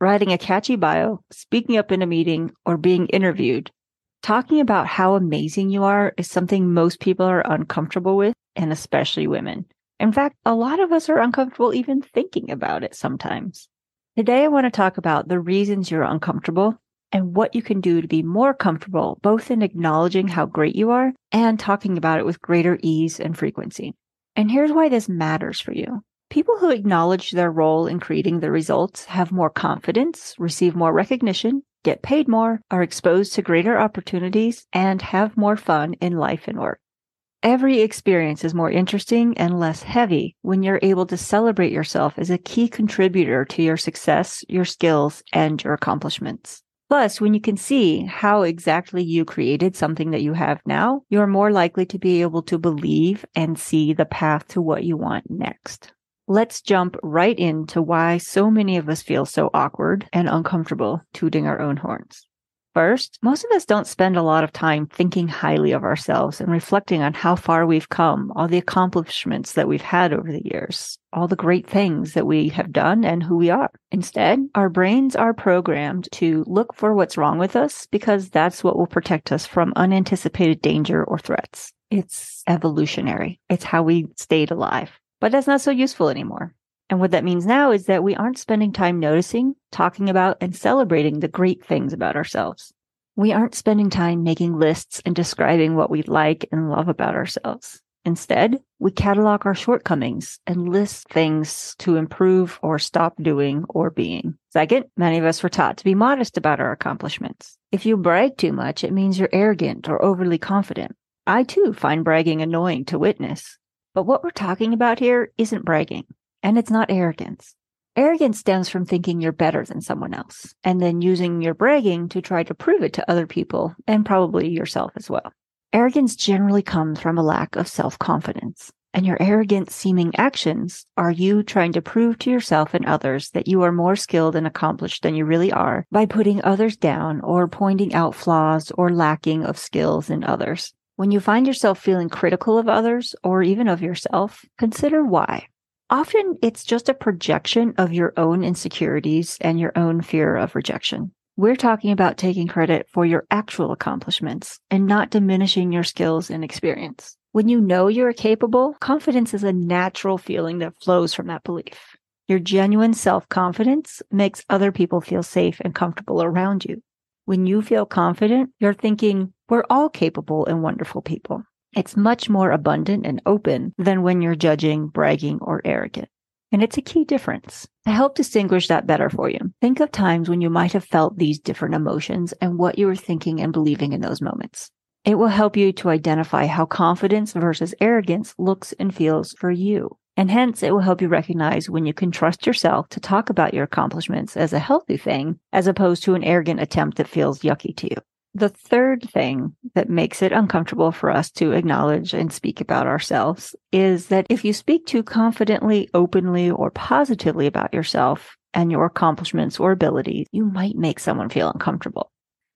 writing a catchy bio, speaking up in a meeting, or being interviewed, talking about how amazing you are is something most people are uncomfortable with, and especially women. In fact, a lot of us are uncomfortable even thinking about it sometimes. Today, I want to talk about the reasons you're uncomfortable and what you can do to be more comfortable, both in acknowledging how great you are and talking about it with greater ease and frequency. And here's why this matters for you. People who acknowledge their role in creating the results have more confidence, receive more recognition, get paid more, are exposed to greater opportunities, and have more fun in life and work. Every experience is more interesting and less heavy when you're able to celebrate yourself as a key contributor to your success, your skills, and your accomplishments. Plus, when you can see how exactly you created something that you have now, you're more likely to be able to believe and see the path to what you want next. Let's jump right into why so many of us feel so awkward and uncomfortable tooting our own horns. First, most of us don't spend a lot of time thinking highly of ourselves and reflecting on how far we've come, all the accomplishments that we've had over the years, all the great things that we have done and who we are. Instead, our brains are programmed to look for what's wrong with us because that's what will protect us from unanticipated danger or threats. It's evolutionary. It's how we stayed alive but that's not so useful anymore. And what that means now is that we aren't spending time noticing, talking about, and celebrating the great things about ourselves. We aren't spending time making lists and describing what we like and love about ourselves. Instead, we catalog our shortcomings and list things to improve or stop doing or being. Second, many of us were taught to be modest about our accomplishments. If you brag too much, it means you're arrogant or overly confident. I too find bragging annoying to witness. But what we're talking about here isn't bragging and it's not arrogance. Arrogance stems from thinking you're better than someone else and then using your bragging to try to prove it to other people and probably yourself as well. Arrogance generally comes from a lack of self confidence. And your arrogant seeming actions are you trying to prove to yourself and others that you are more skilled and accomplished than you really are by putting others down or pointing out flaws or lacking of skills in others. When you find yourself feeling critical of others or even of yourself, consider why. Often it's just a projection of your own insecurities and your own fear of rejection. We're talking about taking credit for your actual accomplishments and not diminishing your skills and experience. When you know you're capable, confidence is a natural feeling that flows from that belief. Your genuine self confidence makes other people feel safe and comfortable around you. When you feel confident, you're thinking, we're all capable and wonderful people. It's much more abundant and open than when you're judging, bragging, or arrogant. And it's a key difference. To help distinguish that better for you, think of times when you might have felt these different emotions and what you were thinking and believing in those moments. It will help you to identify how confidence versus arrogance looks and feels for you. And hence, it will help you recognize when you can trust yourself to talk about your accomplishments as a healthy thing, as opposed to an arrogant attempt that feels yucky to you. The third thing that makes it uncomfortable for us to acknowledge and speak about ourselves is that if you speak too confidently, openly, or positively about yourself and your accomplishments or abilities, you might make someone feel uncomfortable.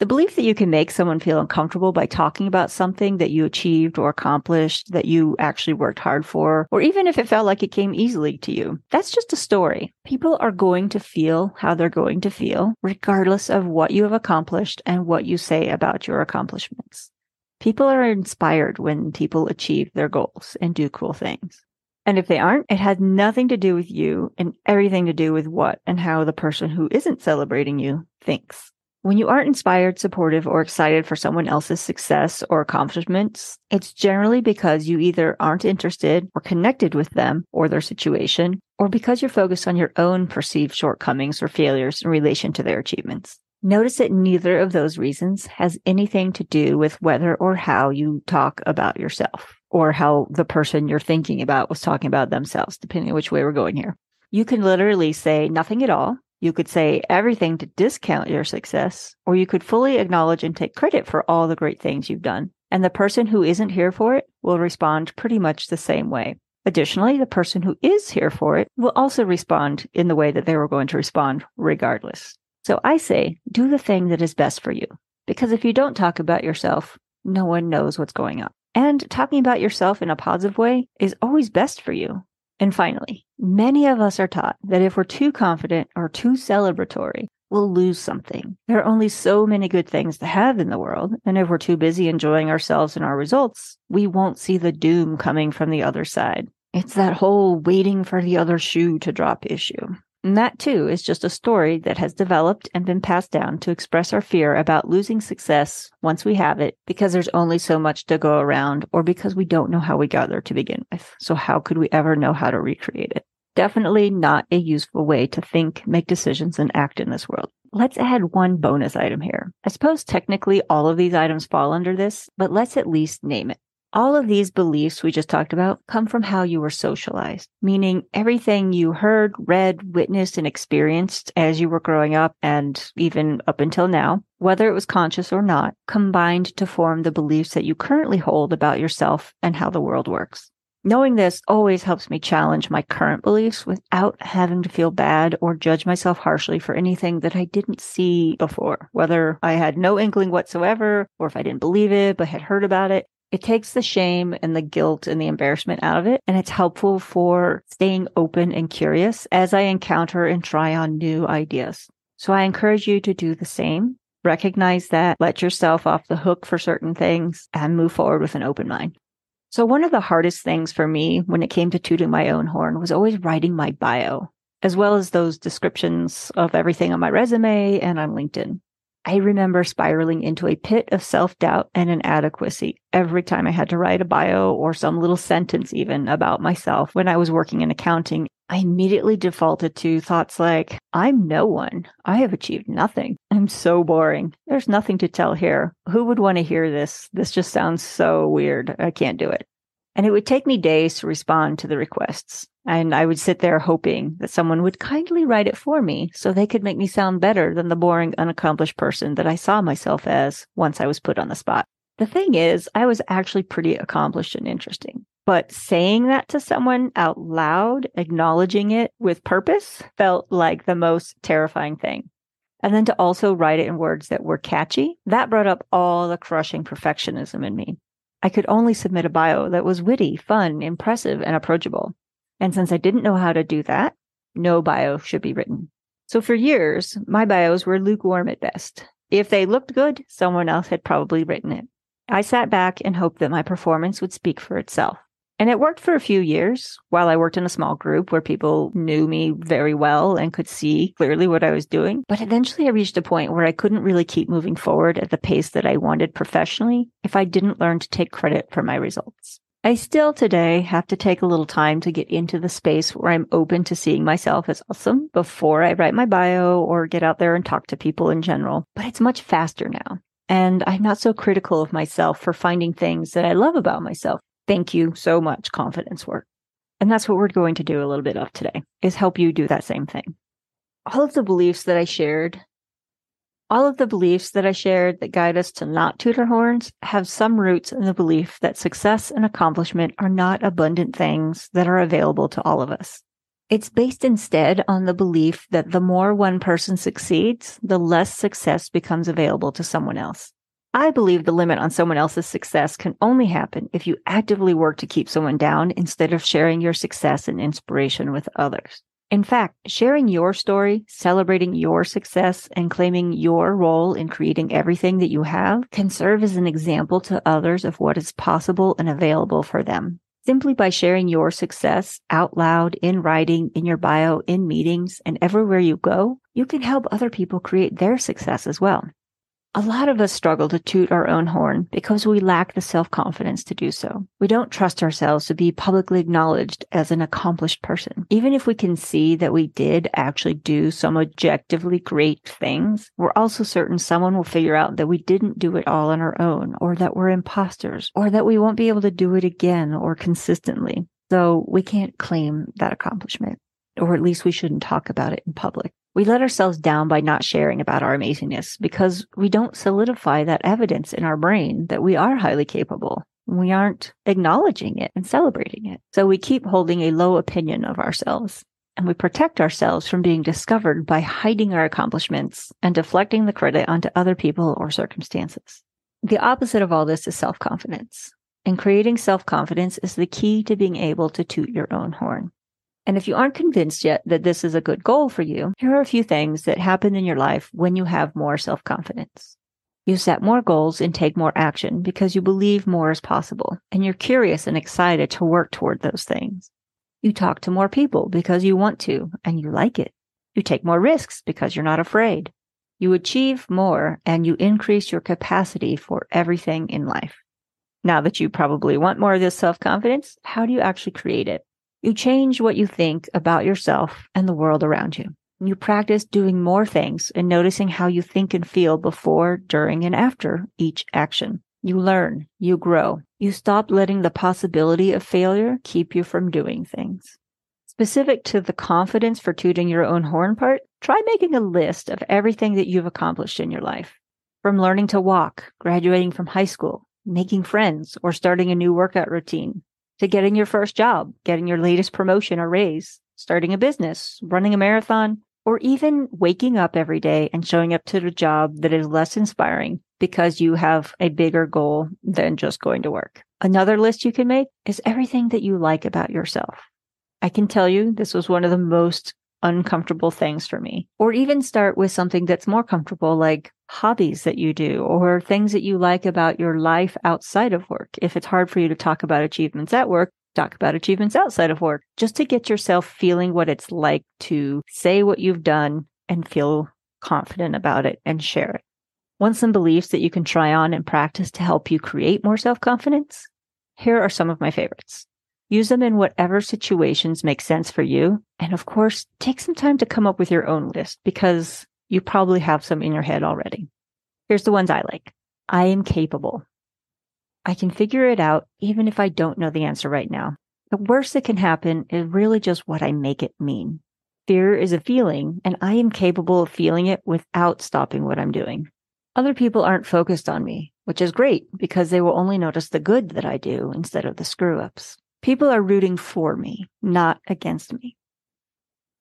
The belief that you can make someone feel uncomfortable by talking about something that you achieved or accomplished that you actually worked hard for, or even if it felt like it came easily to you, that's just a story. People are going to feel how they're going to feel, regardless of what you have accomplished and what you say about your accomplishments. People are inspired when people achieve their goals and do cool things. And if they aren't, it has nothing to do with you and everything to do with what and how the person who isn't celebrating you thinks. When you aren't inspired, supportive, or excited for someone else's success or accomplishments, it's generally because you either aren't interested or connected with them or their situation, or because you're focused on your own perceived shortcomings or failures in relation to their achievements. Notice that neither of those reasons has anything to do with whether or how you talk about yourself or how the person you're thinking about was talking about themselves, depending on which way we're going here. You can literally say nothing at all You could say everything to discount your success, or you could fully acknowledge and take credit for all the great things you've done. And the person who isn't here for it will respond pretty much the same way. Additionally, the person who is here for it will also respond in the way that they were going to respond regardless. So I say, do the thing that is best for you. Because if you don't talk about yourself, no one knows what's going on. And talking about yourself in a positive way is always best for you. And finally, many of us are taught that if we're too confident or too celebratory, we'll lose something. There are only so many good things to have in the world. And if we're too busy enjoying ourselves and our results, we won't see the doom coming from the other side. It's that whole waiting for the other shoe to drop issue. And that too is just a story that has developed and been passed down to express our fear about losing success once we have it because there's only so much to go around or because we don't know how we got there to begin with. So how could we ever know how to recreate it? Definitely not a useful way to think, make decisions, and act in this world. Let's add one bonus item here. I suppose technically all of these items fall under this, but let's at least name it. All of these beliefs we just talked about come from how you were socialized, meaning everything you heard, read, witnessed, and experienced as you were growing up and even up until now, whether it was conscious or not, combined to form the beliefs that you currently hold about yourself and how the world works. Knowing this always helps me challenge my current beliefs without having to feel bad or judge myself harshly for anything that I didn't see before, whether I had no inkling whatsoever or if I didn't believe it but had heard about it. It takes the shame and the guilt and the embarrassment out of it. And it's helpful for staying open and curious as I encounter and try on new ideas. So I encourage you to do the same. Recognize that, let yourself off the hook for certain things and move forward with an open mind. So one of the hardest things for me when it came to tooting my own horn was always writing my bio, as well as those descriptions of everything on my resume and on LinkedIn. I remember spiraling into a pit of self doubt and inadequacy every time I had to write a bio or some little sentence, even about myself when I was working in accounting. I immediately defaulted to thoughts like, I'm no one. I have achieved nothing. I'm so boring. There's nothing to tell here. Who would want to hear this? This just sounds so weird. I can't do it. And it would take me days to respond to the requests. And I would sit there hoping that someone would kindly write it for me so they could make me sound better than the boring, unaccomplished person that I saw myself as once I was put on the spot. The thing is, I was actually pretty accomplished and interesting. But saying that to someone out loud, acknowledging it with purpose, felt like the most terrifying thing. And then to also write it in words that were catchy, that brought up all the crushing perfectionism in me. I could only submit a bio that was witty, fun, impressive, and approachable. And since I didn't know how to do that, no bio should be written. So for years, my bios were lukewarm at best. If they looked good, someone else had probably written it. I sat back and hoped that my performance would speak for itself. And it worked for a few years while I worked in a small group where people knew me very well and could see clearly what I was doing. But eventually I reached a point where I couldn't really keep moving forward at the pace that I wanted professionally if I didn't learn to take credit for my results. I still today have to take a little time to get into the space where I'm open to seeing myself as awesome before I write my bio or get out there and talk to people in general. But it's much faster now. And I'm not so critical of myself for finding things that I love about myself. Thank you so much, confidence work. And that's what we're going to do a little bit of today is help you do that same thing. All of the beliefs that I shared, all of the beliefs that I shared that guide us to not toot our horns have some roots in the belief that success and accomplishment are not abundant things that are available to all of us. It's based instead on the belief that the more one person succeeds, the less success becomes available to someone else. I believe the limit on someone else's success can only happen if you actively work to keep someone down instead of sharing your success and inspiration with others. In fact, sharing your story, celebrating your success, and claiming your role in creating everything that you have can serve as an example to others of what is possible and available for them. Simply by sharing your success out loud, in writing, in your bio, in meetings, and everywhere you go, you can help other people create their success as well. A lot of us struggle to toot our own horn because we lack the self confidence to do so. We don't trust ourselves to be publicly acknowledged as an accomplished person. Even if we can see that we did actually do some objectively great things, we're also certain someone will figure out that we didn't do it all on our own, or that we're imposters, or that we won't be able to do it again or consistently. So we can't claim that accomplishment, or at least we shouldn't talk about it in public. We let ourselves down by not sharing about our amazingness because we don't solidify that evidence in our brain that we are highly capable. We aren't acknowledging it and celebrating it. So we keep holding a low opinion of ourselves and we protect ourselves from being discovered by hiding our accomplishments and deflecting the credit onto other people or circumstances. The opposite of all this is self confidence. And creating self confidence is the key to being able to toot your own horn. And if you aren't convinced yet that this is a good goal for you, here are a few things that happen in your life when you have more self confidence. You set more goals and take more action because you believe more is possible and you're curious and excited to work toward those things. You talk to more people because you want to and you like it. You take more risks because you're not afraid. You achieve more and you increase your capacity for everything in life. Now that you probably want more of this self confidence, how do you actually create it? You change what you think about yourself and the world around you. You practice doing more things and noticing how you think and feel before, during, and after each action. You learn, you grow, you stop letting the possibility of failure keep you from doing things. Specific to the confidence for tooting your own horn part, try making a list of everything that you've accomplished in your life. From learning to walk, graduating from high school, making friends, or starting a new workout routine, to getting your first job, getting your latest promotion or raise, starting a business, running a marathon, or even waking up every day and showing up to the job that is less inspiring because you have a bigger goal than just going to work. Another list you can make is everything that you like about yourself. I can tell you this was one of the most uncomfortable things for me. Or even start with something that's more comfortable, like hobbies that you do or things that you like about your life outside of work. If it's hard for you to talk about achievements at work, talk about achievements outside of work, just to get yourself feeling what it's like to say what you've done and feel confident about it and share it. Want some beliefs that you can try on and practice to help you create more self confidence? Here are some of my favorites. Use them in whatever situations make sense for you. And of course, take some time to come up with your own list because you probably have some in your head already. Here's the ones I like. I am capable. I can figure it out even if I don't know the answer right now. The worst that can happen is really just what I make it mean. Fear is a feeling, and I am capable of feeling it without stopping what I'm doing. Other people aren't focused on me, which is great because they will only notice the good that I do instead of the screw ups. People are rooting for me, not against me.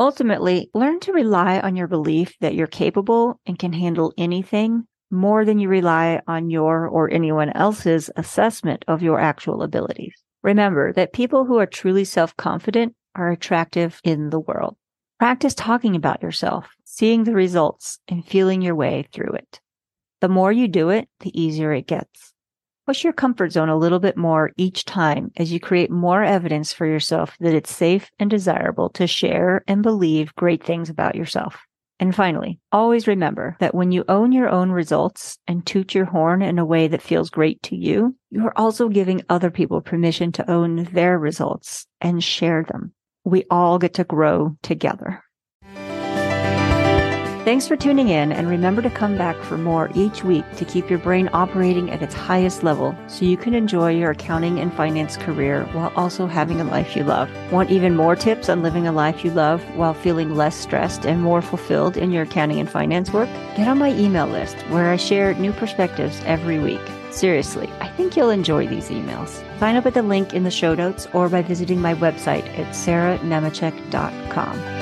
Ultimately, learn to rely on your belief that you're capable and can handle anything more than you rely on your or anyone else's assessment of your actual abilities. Remember that people who are truly self confident are attractive in the world. Practice talking about yourself, seeing the results, and feeling your way through it. The more you do it, the easier it gets. Push your comfort zone a little bit more each time as you create more evidence for yourself that it's safe and desirable to share and believe great things about yourself. And finally, always remember that when you own your own results and toot your horn in a way that feels great to you, you are also giving other people permission to own their results and share them. We all get to grow together. Thanks for tuning in, and remember to come back for more each week to keep your brain operating at its highest level so you can enjoy your accounting and finance career while also having a life you love. Want even more tips on living a life you love while feeling less stressed and more fulfilled in your accounting and finance work? Get on my email list where I share new perspectives every week. Seriously, I think you'll enjoy these emails. Sign up at the link in the show notes or by visiting my website at sarahnemecek.com.